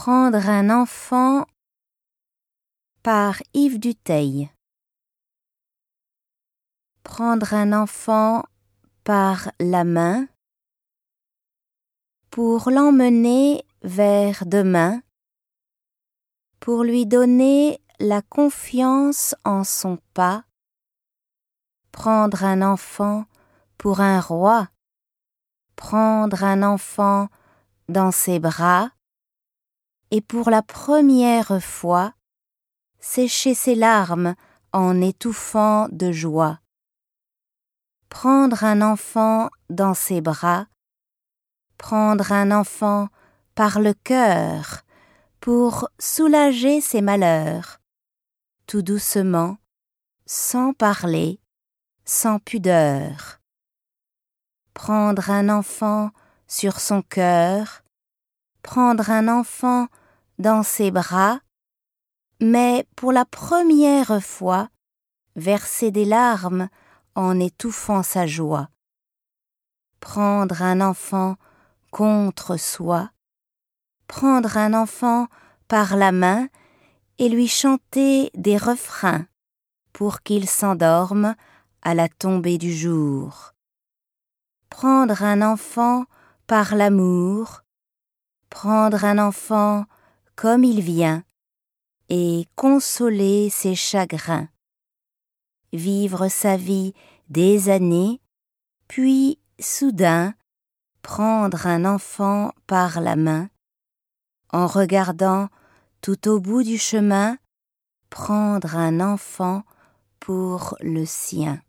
Prendre un enfant par Yves Duteil. Prendre un enfant par la main pour l'emmener vers demain, pour lui donner la confiance en son pas, prendre un enfant pour un roi, prendre un enfant dans ses bras, et pour la première fois sécher ses larmes en étouffant de joie. Prendre un enfant dans ses bras, prendre un enfant par le cœur pour soulager ses malheurs, tout doucement, sans parler, sans pudeur. Prendre un enfant sur son cœur, prendre un enfant dans ses bras, mais pour la première fois verser des larmes en étouffant sa joie. Prendre un enfant contre soi, prendre un enfant par la main et lui chanter des refrains pour qu'il s'endorme à la tombée du jour. Prendre un enfant par l'amour, prendre un enfant comme il vient et consoler ses chagrins. Vivre sa vie des années, puis soudain prendre un enfant par la main, en regardant tout au bout du chemin, prendre un enfant pour le sien.